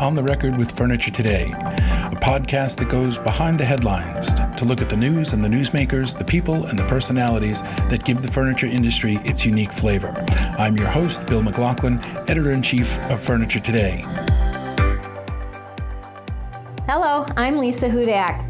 On the Record with Furniture Today, a podcast that goes behind the headlines to look at the news and the newsmakers, the people and the personalities that give the furniture industry its unique flavor. I'm your host, Bill McLaughlin, editor in chief of Furniture Today. Hello, I'm Lisa Hudak.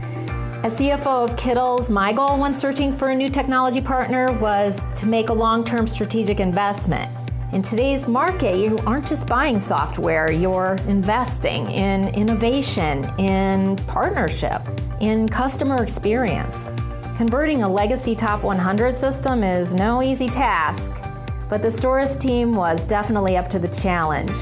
As CFO of Kittles, my goal when searching for a new technology partner was to make a long term strategic investment. In today's market, you aren't just buying software, you're investing in innovation, in partnership, in customer experience. Converting a legacy top 100 system is no easy task, but the Storis team was definitely up to the challenge.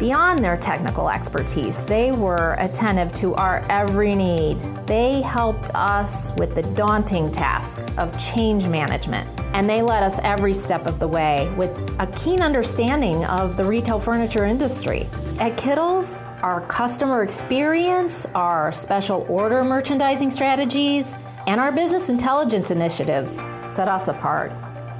Beyond their technical expertise, they were attentive to our every need. They helped us with the daunting task of change management, and they led us every step of the way with a keen understanding of the retail furniture industry. At Kittles, our customer experience, our special order merchandising strategies, and our business intelligence initiatives set us apart.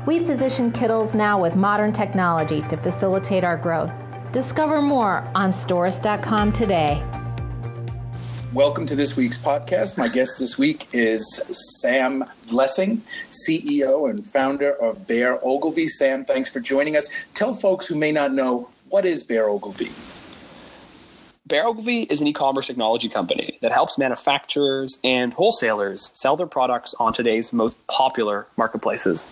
We've positioned Kittles now with modern technology to facilitate our growth. Discover more on Storis.com today. Welcome to this week's podcast. My guest this week is Sam Blessing, CEO and founder of Bear Ogilvy. Sam, thanks for joining us. Tell folks who may not know what is Bear Ogilvy. Bear Ogilvy is an e-commerce technology company that helps manufacturers and wholesalers sell their products on today's most popular marketplaces.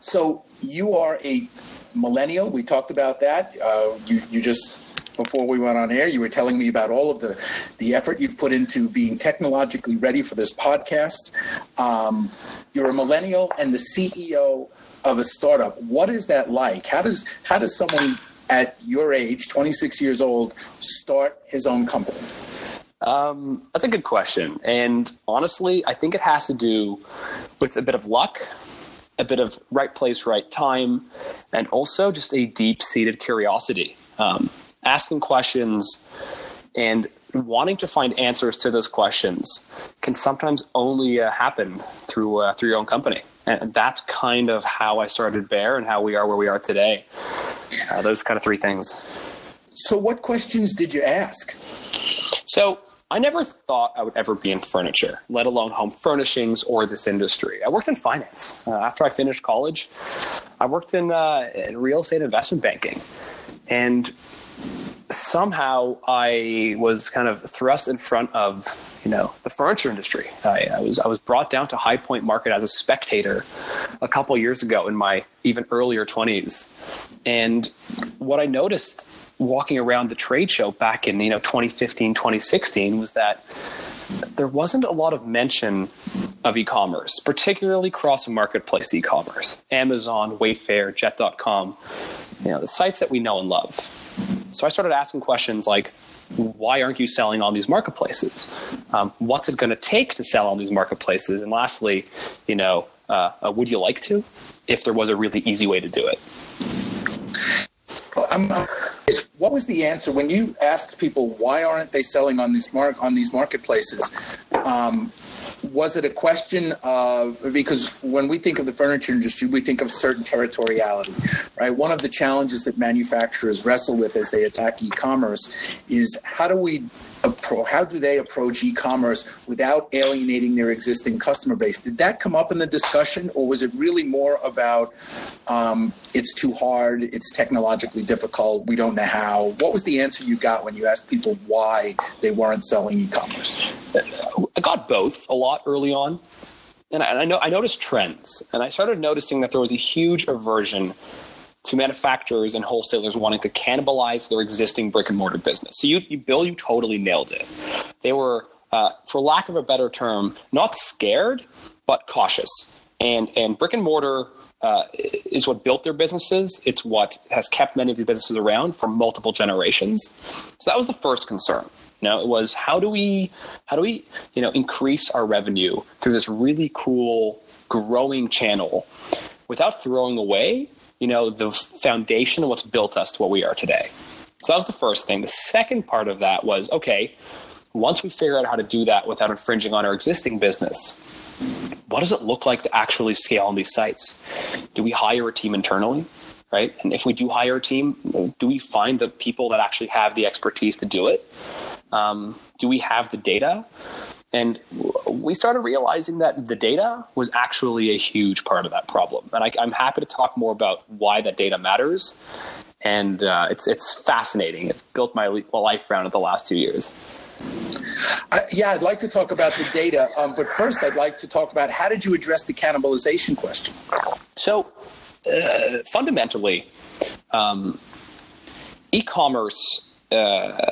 So you are a millennial. We talked about that. Uh, you, you just before we went on air, you were telling me about all of the, the effort you've put into being technologically ready for this podcast. Um, you're a millennial and the CEO of a startup. What is that like? How does how does someone at your age, 26 years old, start his own company? Um, that's a good question, and honestly, I think it has to do with a bit of luck a bit of right place, right time, and also just a deep seated curiosity. Um, asking questions and wanting to find answers to those questions can sometimes only uh, happen through uh, through your own company. And that's kind of how I started Bear and how we are where we are today. Uh, those kind of three things. So, what questions did you ask? So, I never thought I would ever be in furniture, let alone home furnishings or this industry. I worked in finance. Uh, after I finished college, I worked in, uh, in real estate investment banking. And somehow I was kind of thrust in front of you know the furniture industry. I, I, was I was brought down to High Point Market as a spectator a couple years ago in my even earlier twenties, and what I noticed walking around the trade show back in you know 2015 2016 was that there wasn't a lot of mention of e-commerce particularly cross marketplace e-commerce amazon wayfair jet.com you know the sites that we know and love. So i started asking questions like why aren't you selling on these marketplaces? Um, what's it going to take to sell on these marketplaces? And lastly you know uh, uh, would you like to if there was a really easy way to do it I'm, I'm, what was the answer when you asked people why aren't they selling on these mark on these marketplaces? Um, was it a question of because when we think of the furniture industry, we think of certain territoriality, right? One of the challenges that manufacturers wrestle with as they attack e-commerce is how do we how do they approach e-commerce without alienating their existing customer base? Did that come up in the discussion, or was it really more about um, it's too hard, it's technologically difficult, we don't know how? What was the answer you got when you asked people why they weren't selling e-commerce? I got both a lot early on. And I, I know I noticed trends, and I started noticing that there was a huge aversion to manufacturers and wholesalers wanting to cannibalize their existing brick and mortar business. So you, you Bill, you totally nailed it. They were, uh, for lack of a better term, not scared, but cautious. And and brick and mortar uh, is what built their businesses. It's what has kept many of the businesses around for multiple generations. So that was the first concern. You know, it was how do we how do we you know increase our revenue through this really cool growing channel without throwing away you know, the foundation of what's built us to what we are today. So that was the first thing. The second part of that was okay, once we figure out how to do that without infringing on our existing business, what does it look like to actually scale on these sites? Do we hire a team internally? right? And if we do hire a team, do we find the people that actually have the expertise to do it? Um, do we have the data? And we started realizing that the data was actually a huge part of that problem. And I, am happy to talk more about why that data matters. And uh, it's it's fascinating. It's built my life around it the last two years. Uh, yeah, I'd like to talk about the data, um, but first, I'd like to talk about how did you address the cannibalization question? So, uh, fundamentally, um, e-commerce uh,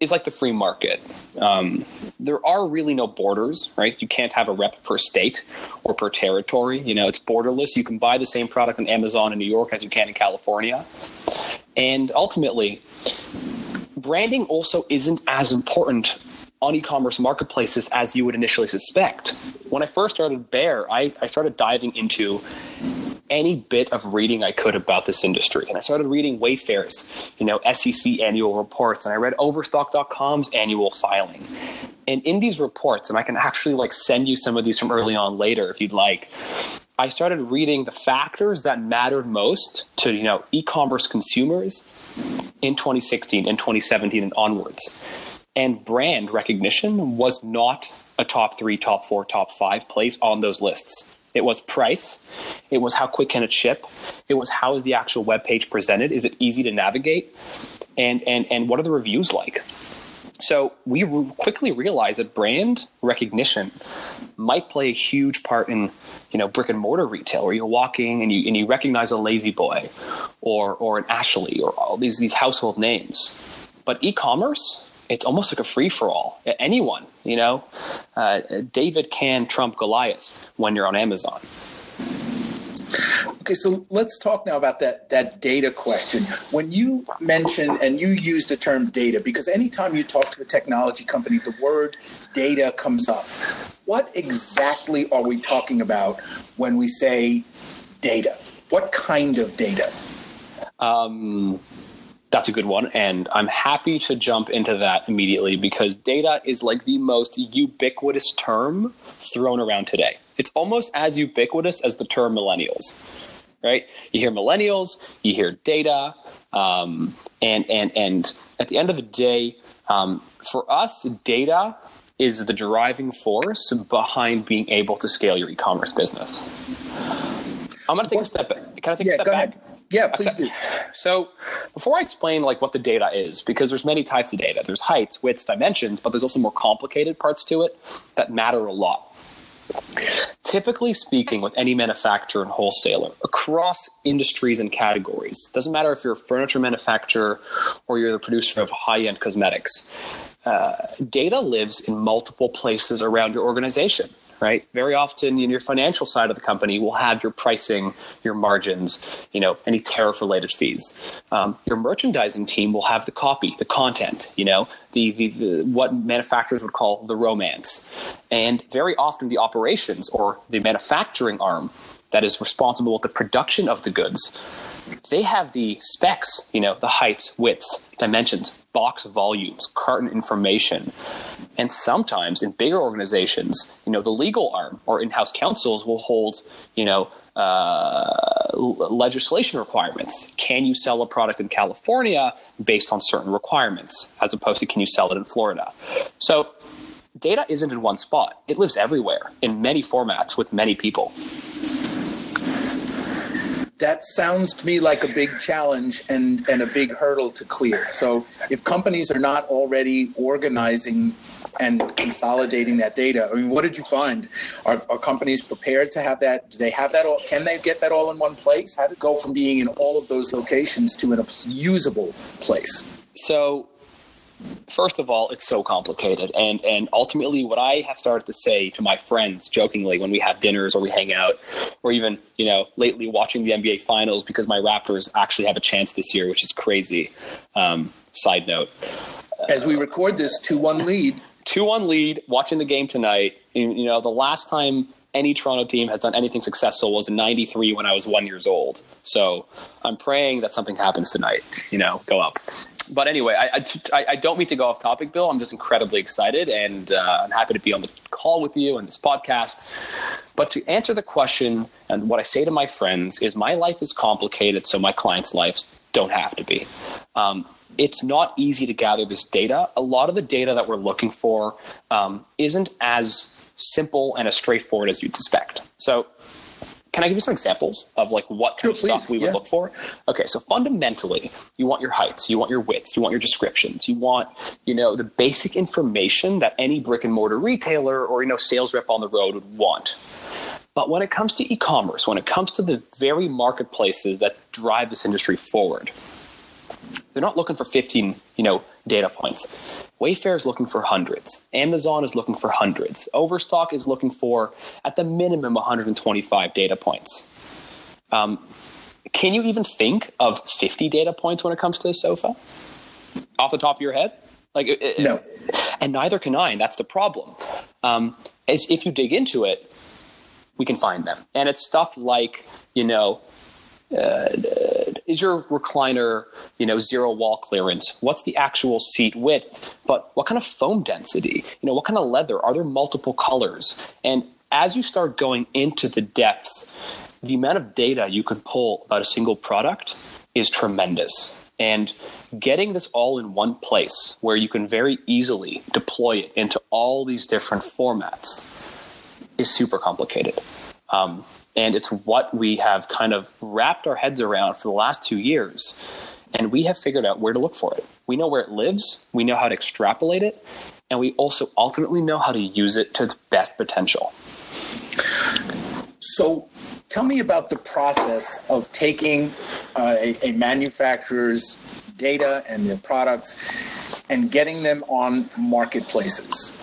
is like the free market. Um, there are really no borders, right? You can't have a rep per state or per territory. You know, it's borderless. You can buy the same product on Amazon in New York as you can in California. And ultimately, branding also isn't as important on e-commerce marketplaces as you would initially suspect. When I first started Bear, I, I started diving into any bit of reading I could about this industry. And I started reading Wayfair's, you know, SEC annual reports, and I read Overstock.com's annual filing. And in these reports, and I can actually like send you some of these from early on later if you'd like. I started reading the factors that mattered most to, you know, e-commerce consumers in 2016 and 2017 and onwards. And brand recognition was not a top three, top four, top five place on those lists. It was price. It was how quick can it ship. It was how is the actual web page presented? Is it easy to navigate? And and and what are the reviews like? So we quickly realized that brand recognition might play a huge part in you know brick and mortar retail, where you're walking and you and you recognize a La-Z-Boy, or or an Ashley, or all these these household names. But e-commerce, it's almost like a free for all. Anyone, you know, uh, David can trump Goliath when you're on Amazon. Okay, so let's talk now about that that data question. When you mention and you use the term data, because anytime you talk to a technology company, the word data comes up. What exactly are we talking about when we say data? What kind of data? Um, that's a good one. And I'm happy to jump into that immediately because data is like the most ubiquitous term thrown around today. It's almost as ubiquitous as the term millennials, right? You hear millennials, you hear data, um, and, and, and at the end of the day, um, for us, data is the driving force behind being able to scale your e-commerce business. I'm going to take a step back. Can I take yeah, a step back? Ahead. Yeah, please do. So before I explain like what the data is, because there's many types of data. There's heights, widths, dimensions, but there's also more complicated parts to it that matter a lot. Typically speaking, with any manufacturer and wholesaler across industries and categories, doesn't matter if you're a furniture manufacturer or you're the producer of high end cosmetics, uh, data lives in multiple places around your organization right? Very often in your financial side of the company will have your pricing, your margins, you know, any tariff related fees. Um, your merchandising team will have the copy, the content, you know, the, the, the, what manufacturers would call the romance. And very often the operations or the manufacturing arm that is responsible with the production of the goods they have the specs, you know, the heights, widths, dimensions, box volumes, carton information. And sometimes in bigger organizations, you know, the legal arm or in-house counsels will hold, you know, uh, legislation requirements. Can you sell a product in California based on certain requirements, as opposed to can you sell it in Florida? So data isn't in one spot. It lives everywhere in many formats with many people that sounds to me like a big challenge and, and a big hurdle to clear. So if companies are not already organizing and consolidating that data, I mean, what did you find? Are, are companies prepared to have that? Do they have that all? Can they get that all in one place? How to go from being in all of those locations to a usable place? So first of all, it's so complicated. And and ultimately what I have started to say to my friends jokingly when we have dinners or we hang out, or even, you know, lately watching the NBA finals because my Raptors actually have a chance this year, which is crazy. Um, side note. As we record this, 2 1 lead. 2 1 lead, watching the game tonight. You know, the last time any Toronto team has done anything successful was in 93 when I was one years old. So I'm praying that something happens tonight, you know, go up. But anyway, I, I, I, don't mean to go off topic, Bill. I'm just incredibly excited, and uh, I'm happy to be on the call with you and this podcast. But to answer the question, and what I say to my friends is, my life is complicated, so my clients' lives don't have to be. Um, it's not easy to gather this data. A lot of the data that we're looking for um, isn't as simple and as straightforward as you'd suspect. So can I give you some examples of like what kind sure, of stuff we would yeah. look for? Okay, so fundamentally, you want your heights, you want your widths, you want your descriptions, you want, you know, the basic information that any brick and mortar retailer or, you know, sales rep on the road would want. But when it comes to e-commerce, when it comes to the very marketplaces that drive this industry forward, they're not looking for 15, you know, data points. Wayfair is looking for hundreds. Amazon is looking for hundreds. Overstock is looking for, at the minimum, 125 data points. Um, can you even think of 50 data points when it comes to a sofa? Off the top of your head? Like no. And neither can I, and that's the problem. Um, as if you dig into it, we can find them. And it's stuff like, you know, uh, is your recliner, you know, zero wall clearance? What's the actual seat width? But what kind of foam density? You know, what kind of leather? Are there multiple colors? And as you start going into the depths, the amount of data you can pull about a single product is tremendous. And getting this all in one place where you can very easily deploy it into all these different formats is super complicated. Um, and it's what we have kind of wrapped our heads around for the last two years. And we have figured out where to look for it. We know where it lives, we know how to extrapolate it, and we also ultimately know how to use it to its best potential. So, tell me about the process of taking uh, a, a manufacturer's data and their products and getting them on marketplaces.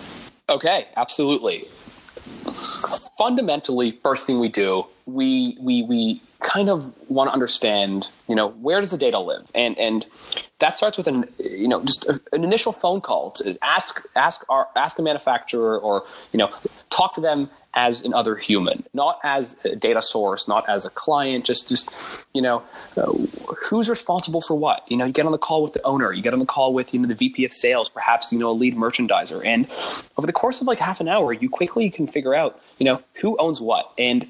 Okay, absolutely fundamentally, first thing we do, we we we kind of want to understand, you know, where does the data live, and and that starts with an you know just a, an initial phone call to ask ask our ask a manufacturer or you know talk to them as another human, not as a data source, not as a client. Just just you know uh, who's responsible for what. You know, you get on the call with the owner, you get on the call with you know the VP of sales, perhaps you know a lead merchandiser, and over the course of like half an hour, you quickly can figure out you know who owns what, and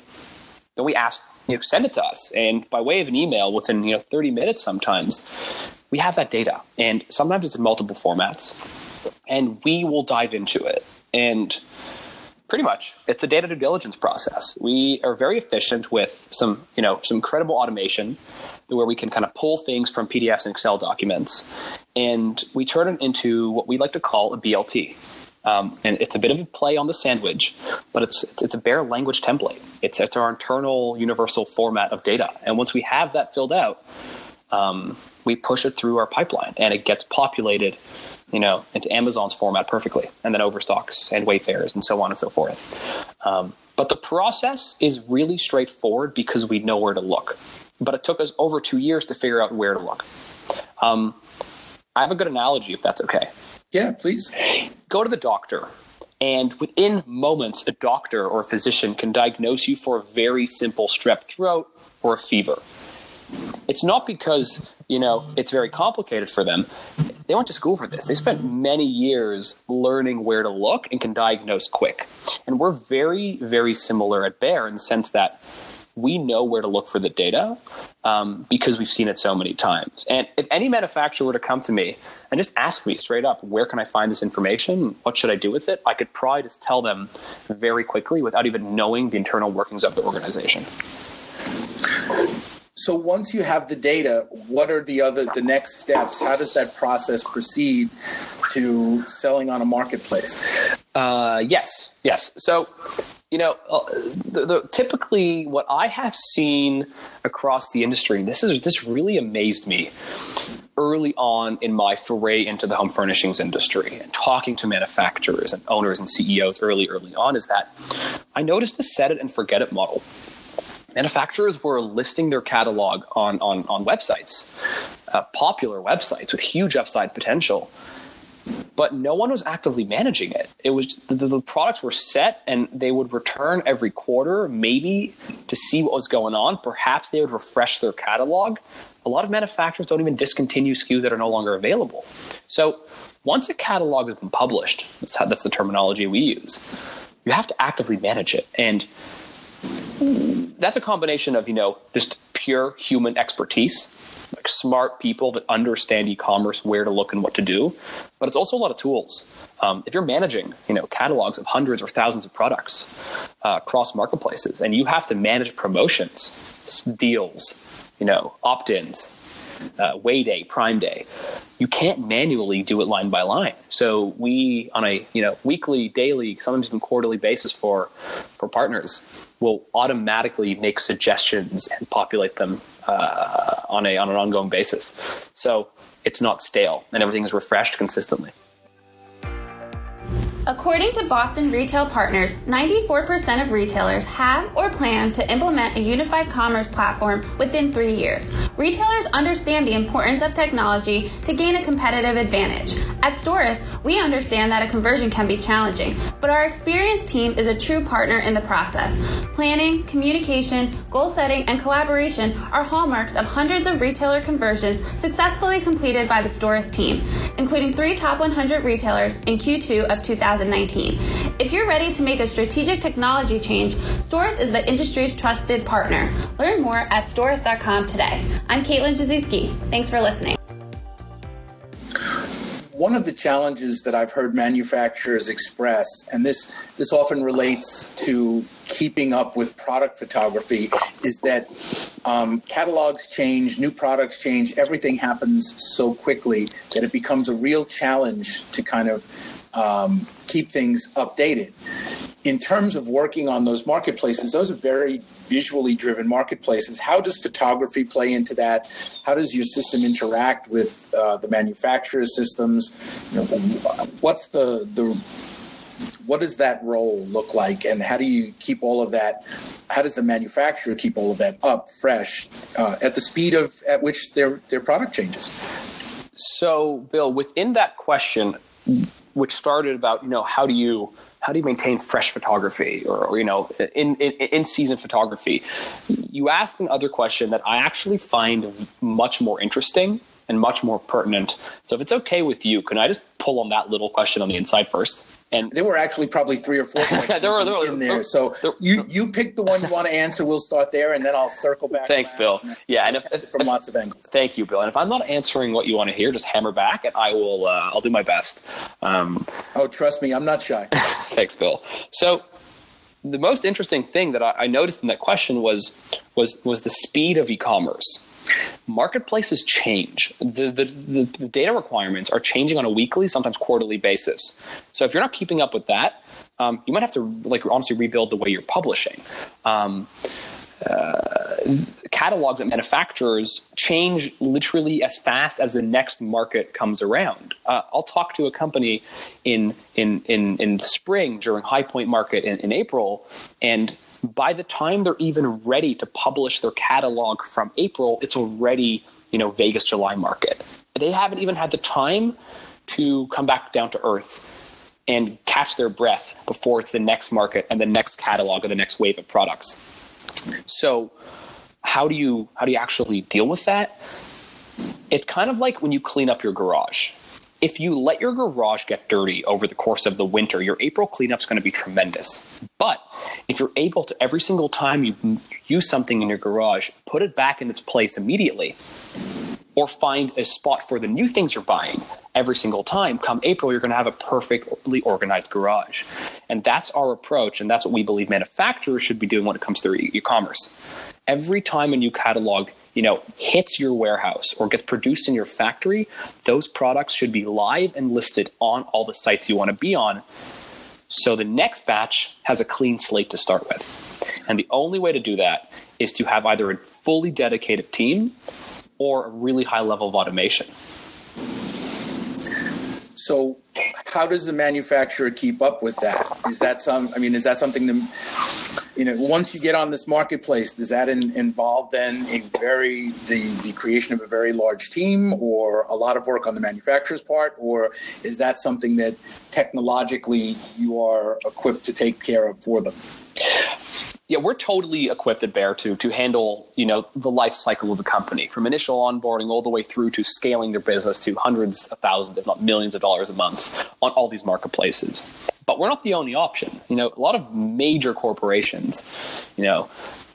then we ask you know send it to us, and by way of an email within you know 30 minutes sometimes we have that data, and sometimes it's in multiple formats, and we will dive into it. And pretty much, it's a data due diligence process. We are very efficient with some, you know, some incredible automation where we can kind of pull things from PDFs and Excel documents, and we turn it into what we like to call a BLT. Um, and it's a bit of a play on the sandwich, but it's it's a Bear language template. It's it's our internal universal format of data, and once we have that filled out, um, we push it through our pipeline and it gets populated you know into amazon's format perfectly and then overstocks and wayfairs and so on and so forth. Um, but the process is really straightforward because we know where to look. But it took us over two years to figure out where to look. Um, i have a good analogy if that's okay. Yeah please. Go to the doctor and within moments a doctor or a physician can diagnose you for a very simple strep throat or a fever. It's not because you know it's very complicated for them they went to school for this they spent many years learning where to look and can diagnose quick and we're very very similar at bear in the sense that we know where to look for the data um, because we've seen it so many times. And if any manufacturer were to come to me and just ask me straight up, where can I find this information? What should I do with it? I could probably just tell them very quickly without even knowing the internal workings of the organization. So once you have the data, what are the other the next steps? How does that process proceed to selling on a marketplace? Uh, yes, yes. So you know, uh, the, the, typically what I have seen across the industry, this is this really amazed me early on in my foray into the home furnishings industry and talking to manufacturers and owners and CEOs early, early on, is that I noticed a set it and forget it model manufacturers were listing their catalog on, on, on websites, uh, popular websites with huge upside potential. but no one was actively managing it. It was the, the, products were set and they would return every quarter, maybe to see what was going on. Perhaps they would refresh their catalog. A lot of manufacturers don't even discontinue SKUs that are no longer available. So once a catalog has been published, that's, how, that's the terminology we use, you have to actively manage it. And that's a combination of, you know, just pure human expertise like smart people that understand e-commerce, where to look and what to do. But it's also a lot of tools. Um, if you're managing, you know, catalogs of hundreds or thousands of products uh, across marketplaces, and you have to manage promotions, deals, you know, opt-ins, uh, way day, prime day, you can't manually do it line by line. So we, on a you know weekly, daily, sometimes even quarterly basis for for partners, will automatically make suggestions and populate them uh, on a on an ongoing basis. So it's not stale and everything is refreshed consistently. According to Boston Retail Partners, 94% of retailers have or plan to implement a unified commerce platform within three years. Retailers understand the importance of technology to gain a competitive advantage. At Storis, we understand that a conversion can be challenging, but our experienced team is a true partner in the process. Planning, communication, goal setting, and collaboration are hallmarks of hundreds of retailer conversions successfully completed by the Storis team, including three top 100 retailers in Q2 of 2019. If you're ready to make a strategic technology change, Storis is the industry's trusted partner. Learn more at storis.com today. I'm Caitlin Jazuski. Thanks for listening. One of the challenges that I've heard manufacturers express, and this this often relates to keeping up with product photography, is that um, catalogs change, new products change, everything happens so quickly that it becomes a real challenge to kind of um, keep things updated. In terms of working on those marketplaces, those are very visually driven marketplaces. How does photography play into that? How does your system interact with uh, the manufacturer's systems? You know, what's the the what does that role look like, and how do you keep all of that? How does the manufacturer keep all of that up, fresh, uh, at the speed of at which their their product changes? So, Bill, within that question, which started about you know how do you how do you maintain fresh photography or, or you know in, in, in season photography you asked another question that i actually find much more interesting and much more pertinent so if it's okay with you can i just pull on that little question on the inside first and there were actually probably three or four there were, there were, in there. So there, you you pick the one you want to answer. We'll start there, and then I'll circle back. Thanks, Bill. Yeah, and if, if, from if, lots of angles. Thank you, Bill. And if I'm not answering what you want to hear, just hammer back, and I will. Uh, I'll do my best. Um, oh, trust me, I'm not shy. thanks, Bill. So the most interesting thing that I, I noticed in that question was was was the speed of e-commerce marketplaces change. The, the, the, data requirements are changing on a weekly, sometimes quarterly basis. So if you're not keeping up with that, um, you might have to like honestly rebuild the way you're publishing. Um, uh, catalogs at manufacturers change literally as fast as the next market comes around. Uh, I'll talk to a company in in in in spring during High Point Market in, in April, and by the time they're even ready to publish their catalog from April, it's already, you know, Vegas July market. They haven't even had the time to come back down to earth and catch their breath before it's the next market and the next catalog or the next wave of products. So how do you how do you actually deal with that? It's kind of like when you clean up your garage if you let your garage get dirty over the course of the winter, your April cleanup is going to be tremendous. But if you're able to every single time you use something in your garage, put it back in its place immediately, or find a spot for the new things you're buying every single time, come April, you're going to have a perfectly organized garage. And that's our approach, and that's what we believe manufacturers should be doing when it comes to e commerce. Every time a new catalog you know, hits your warehouse or gets produced in your factory, those products should be live and listed on all the sites you want to be on. So the next batch has a clean slate to start with. And the only way to do that is to have either a fully dedicated team or a really high level of automation. So, how does the manufacturer keep up with that? Is that some? I mean, is that something that you know, once you get on this marketplace, does that in, involve then a very the the creation of a very large team, or a lot of work on the manufacturer's part, or is that something that technologically you are equipped to take care of for them? Yeah, we're totally equipped at Bear to to handle you know the life cycle of the company from initial onboarding all the way through to scaling their business to hundreds of thousands, if not millions of dollars a month on all these marketplaces. But we're not the only option. You know, a lot of major corporations, you know,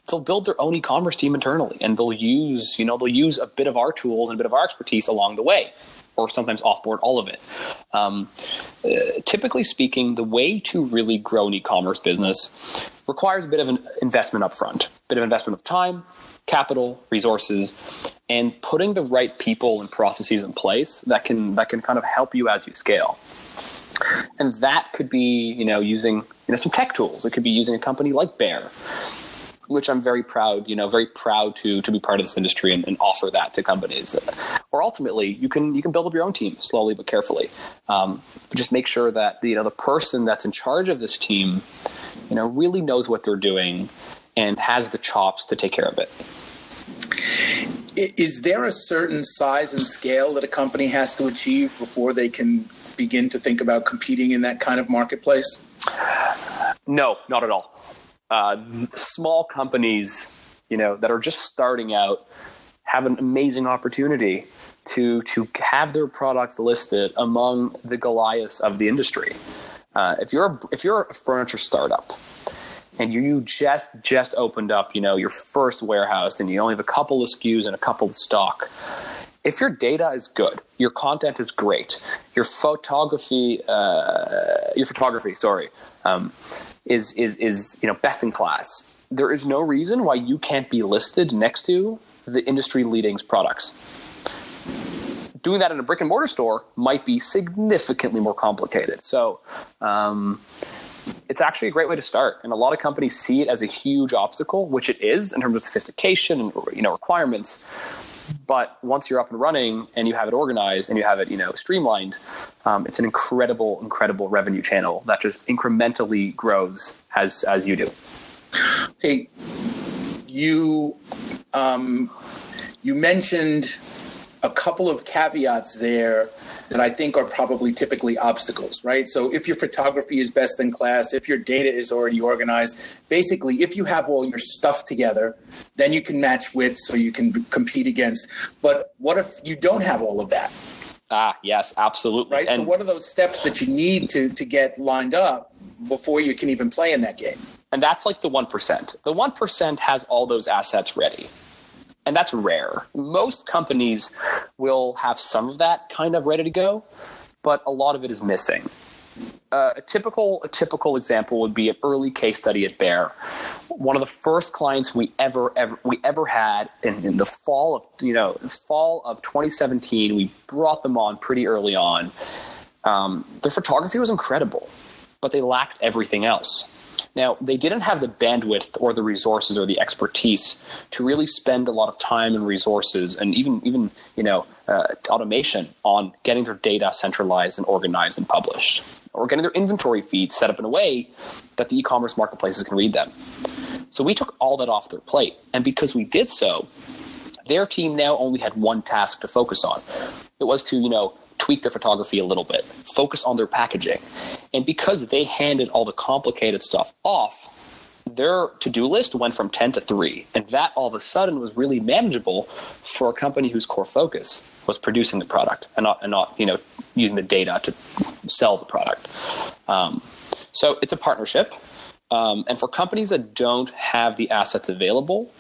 they'll build their own e-commerce team internally, and they'll use you know they'll use a bit of our tools and a bit of our expertise along the way or sometimes offboard all of it. Um, uh, typically speaking, the way to really grow an e-commerce business requires a bit of an investment upfront, a bit of investment of time, capital, resources, and putting the right people and processes in place that can that can kind of help you as you scale. And that could be, you know, using you know some tech tools. It could be using a company like Bear which I'm very proud, you know, very proud to to be part of this industry and, and offer that to companies. Or ultimately, you can you can build up your own team slowly but carefully. Um, but just make sure that you know the person that's in charge of this team, you know, really knows what they're doing and has the chops to take care of it. Is there a certain size and scale that a company has to achieve before they can begin to think about competing in that kind of marketplace? No, not at all uh, small companies, you know, that are just starting out have an amazing opportunity to to have their products listed among the Goliaths of the industry. Uh, if you're if you're a furniture startup and you, you just just opened up, you know, your first warehouse and you only have a couple of SKUs and a couple of stock. If your data is good, your content is great, your photography, uh, your photography, sorry, um, is is is you know best in class. There is no reason why you can't be listed next to the industry leading products. Doing that in a brick and mortar store might be significantly more complicated. So. Um, it's actually a great way to start and a lot of companies see it as a huge obstacle which it is in terms of sophistication and you know requirements but once you're up and running and you have it organized and you have it, you know, streamlined, um, it's an incredible, incredible revenue channel that just incrementally grows as as you do. Okay, you um, you mentioned a couple of caveats there that I think are probably typically obstacles, right? So if your photography is best in class, if your data is already organized, basically, if you have all your stuff together, then you can match with so you can compete against. But what if you don't have all of that? Ah, yes, absolutely. Right. And so what are those steps that you need to to get lined up before you can even play in that game? And that's like the 1%. The 1% has all those assets ready and that's rare. Most companies will have some of that kind of ready to go, but a lot of it is missing. Uh, a typical a typical example would be an early case study at Bear. One of the first clients we ever ever we ever had in, in the fall of you know fall of 2017. We brought them on pretty early on. Um, their photography was incredible, but they lacked everything else. Now, they didn't have the bandwidth or the resources or the expertise to really spend a lot of time and resources and even, even you know, uh, automation on getting their data centralized and organized and published, or getting their inventory feeds set up in a way that the e-commerce marketplaces can read them. So we took all that off their plate, and because we did so, their team now only had one task to focus on. It was to, you know, tweak their photography a little bit, focus on their packaging. And because they handed all the complicated stuff off, their to-do list went from 10 to 3 and that all of a sudden was really manageable for a company whose core focus was producing the product and not and not you know using the data to sell the product. Um, so it's a partnership. Um, and for companies that don't have the assets available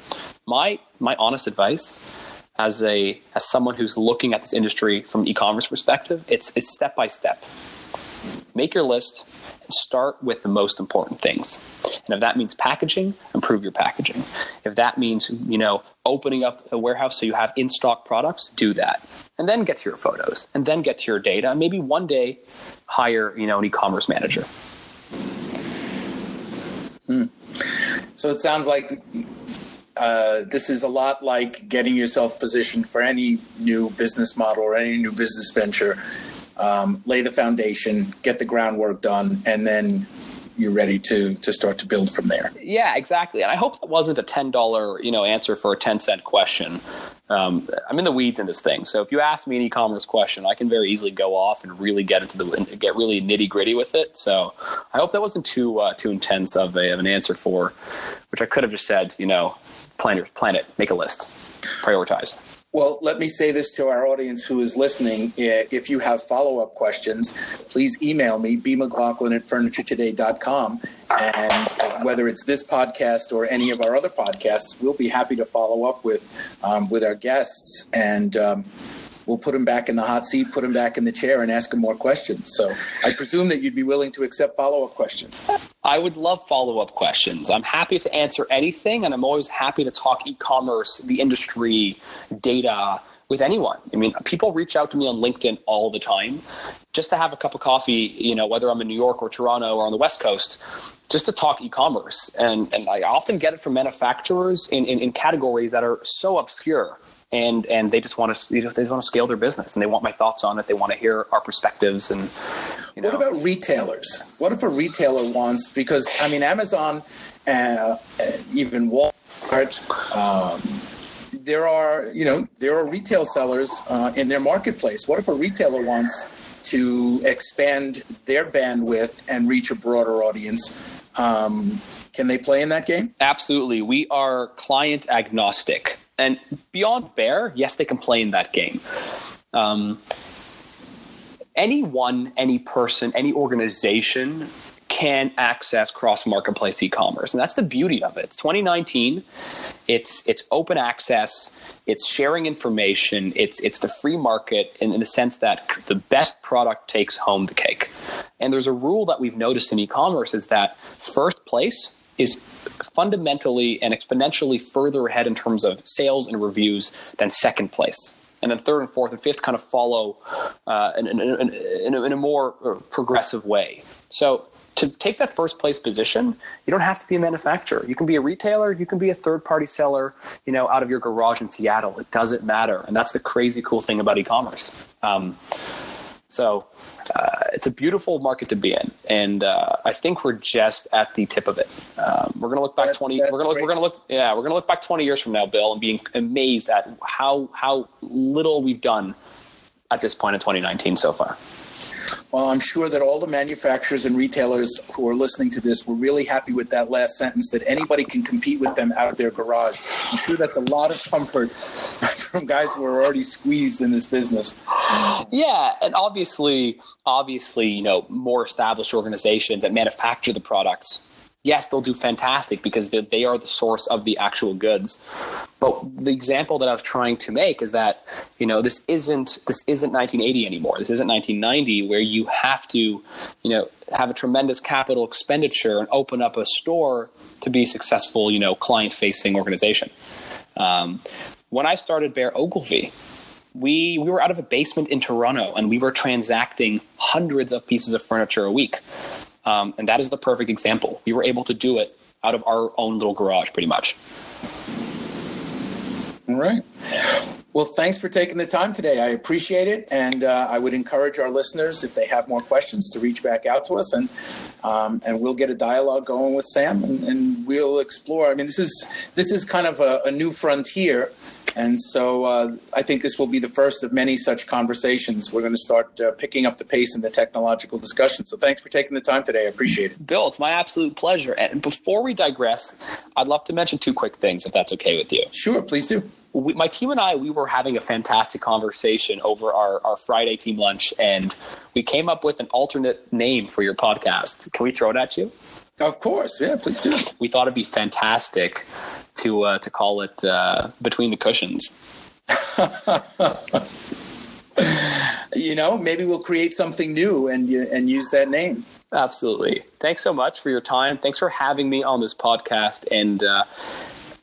my my honest advice as a as someone who's looking at this industry from an e-commerce perspective, it's it's step by step. Make your list and start with the most important things. And if that means packaging, improve your packaging. If that means, you know, opening up a warehouse so you have in-stock products, do that. And then get to your photos and then get to your data and maybe one day hire, you know, an e-commerce manager. Hmm. So it sounds like uh, this is a lot like getting yourself positioned for any new business model or any new business venture. Um, lay the foundation, get the groundwork done, and then you're ready to to start to build from there. Yeah, exactly. And I hope that wasn't a ten dollar you know answer for a ten cent question. Um, I'm in the weeds in this thing, so if you ask me an e-commerce question, I can very easily go off and really get into the get really nitty gritty with it. So I hope that wasn't too uh, too intense of, a, of an answer for, which I could have just said, you know, plan your plan it, make a list, prioritize. Well, let me say this to our audience who is listening. If you have follow up questions, please email me, bmclaughlin at furnituretoday.com. And whether it's this podcast or any of our other podcasts, we'll be happy to follow up with, um, with our guests. And um, we'll put him back in the hot seat, put him back in the chair, and ask him more questions. So I presume that you'd be willing to accept follow up questions. I would love follow up questions. I'm happy to answer anything, and I'm always happy to talk e commerce, the industry, data with anyone. I mean, people reach out to me on LinkedIn all the time just to have a cup of coffee, you know, whether I'm in New York or Toronto or on the West Coast, just to talk e-commerce. And, and I often get it from manufacturers in, in, in categories that are so obscure and and they just want to you know, they just want to scale their business and they want my thoughts on it. They want to hear our perspectives and. You know. What about retailers? What if a retailer wants because I mean Amazon, uh, even Walmart. Um, there are you know there are retail sellers uh, in their marketplace. What if a retailer wants to expand their bandwidth and reach a broader audience? Um, can they play in that game? Absolutely. We are client agnostic. And beyond Bear, yes, they can play in that game. Um, anyone, any person, any organization can access cross marketplace e-commerce and that's the beauty of it. It's 2019 it's it's open access. It's sharing information. It's it's the free market in, in the sense that the best product takes home the cake. And there's a rule that we've noticed in e-commerce is that first place is fundamentally and exponentially further ahead in terms of sales and reviews than second place. And then third and fourth and fifth kind of follow uh, in, in, in, in, a more uh, progressive way. So to take that first place position, you don't have to be a manufacturer. You can be a retailer, you can be a third party seller, you know, out of your garage in Seattle. It doesn't matter. And that's the crazy cool thing about e-commerce. Um, so uh, it's a beautiful market to be in, and uh, I think we're just at the tip of it. Um, we're going to look back twenty. We're going to we're to look. Yeah, we're to look back twenty years from now, Bill, and being amazed at how how little we've done at this point in 2019 so far. Well, I'm sure that all the manufacturers and retailers who are listening to this were really happy with that last sentence that anybody can compete with them out of their garage. I'm sure that's a lot of comfort from guys who are already squeezed in this business. Yeah, and obviously, obviously, you know, more established organizations that manufacture the products yes, they'll do fantastic because they, are the source of the actual goods. But the example that I was trying to make is that you know this isn't this isn't 1980 anymore. This isn't 1990 where you have to you know have a tremendous capital expenditure and open up a store to be successful you know client facing organization. Um, when I started Bear Ogilvy, we we were out of a basement in Toronto and we were transacting hundreds of pieces of furniture a week. Um, and that is the perfect example. We were able to do it out of our own little garage, pretty much. All right. Well, thanks for taking the time today. I appreciate it, and uh, I would encourage our listeners, if they have more questions, to reach back out to us, and um, and we'll get a dialogue going with Sam, and, and, we'll explore. I mean, this is this is kind of a, a new frontier and so uh, I think this will be the first of many such conversations. We're going to start uh, picking up the pace in the technological discussion. So thanks for taking the time today. I appreciate it. Bill, it's my absolute pleasure. And before we digress, I'd love to mention two quick things, if that's okay with you. Sure, please do. We, my team and I, we were having a fantastic conversation over our, our Friday team lunch, and we came up with an alternate name for your podcast. Can we throw it at you? Of course, yeah, please do. We thought it'd be fantastic to uh, to call it uh, between the cushions. you know, maybe we'll create something new and and use that name. Absolutely. Thanks so much for your time. Thanks for having me on this podcast, and uh,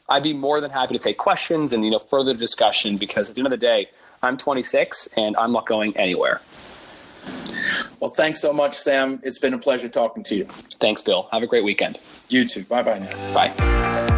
I'd be more than happy to take questions and you know further discussion because at the end of the day, I'm 26 and I'm not going anywhere. Well, thanks so much, Sam. It's been a pleasure talking to you. Thanks, Bill. Have a great weekend. You too. Bye bye now. Bye.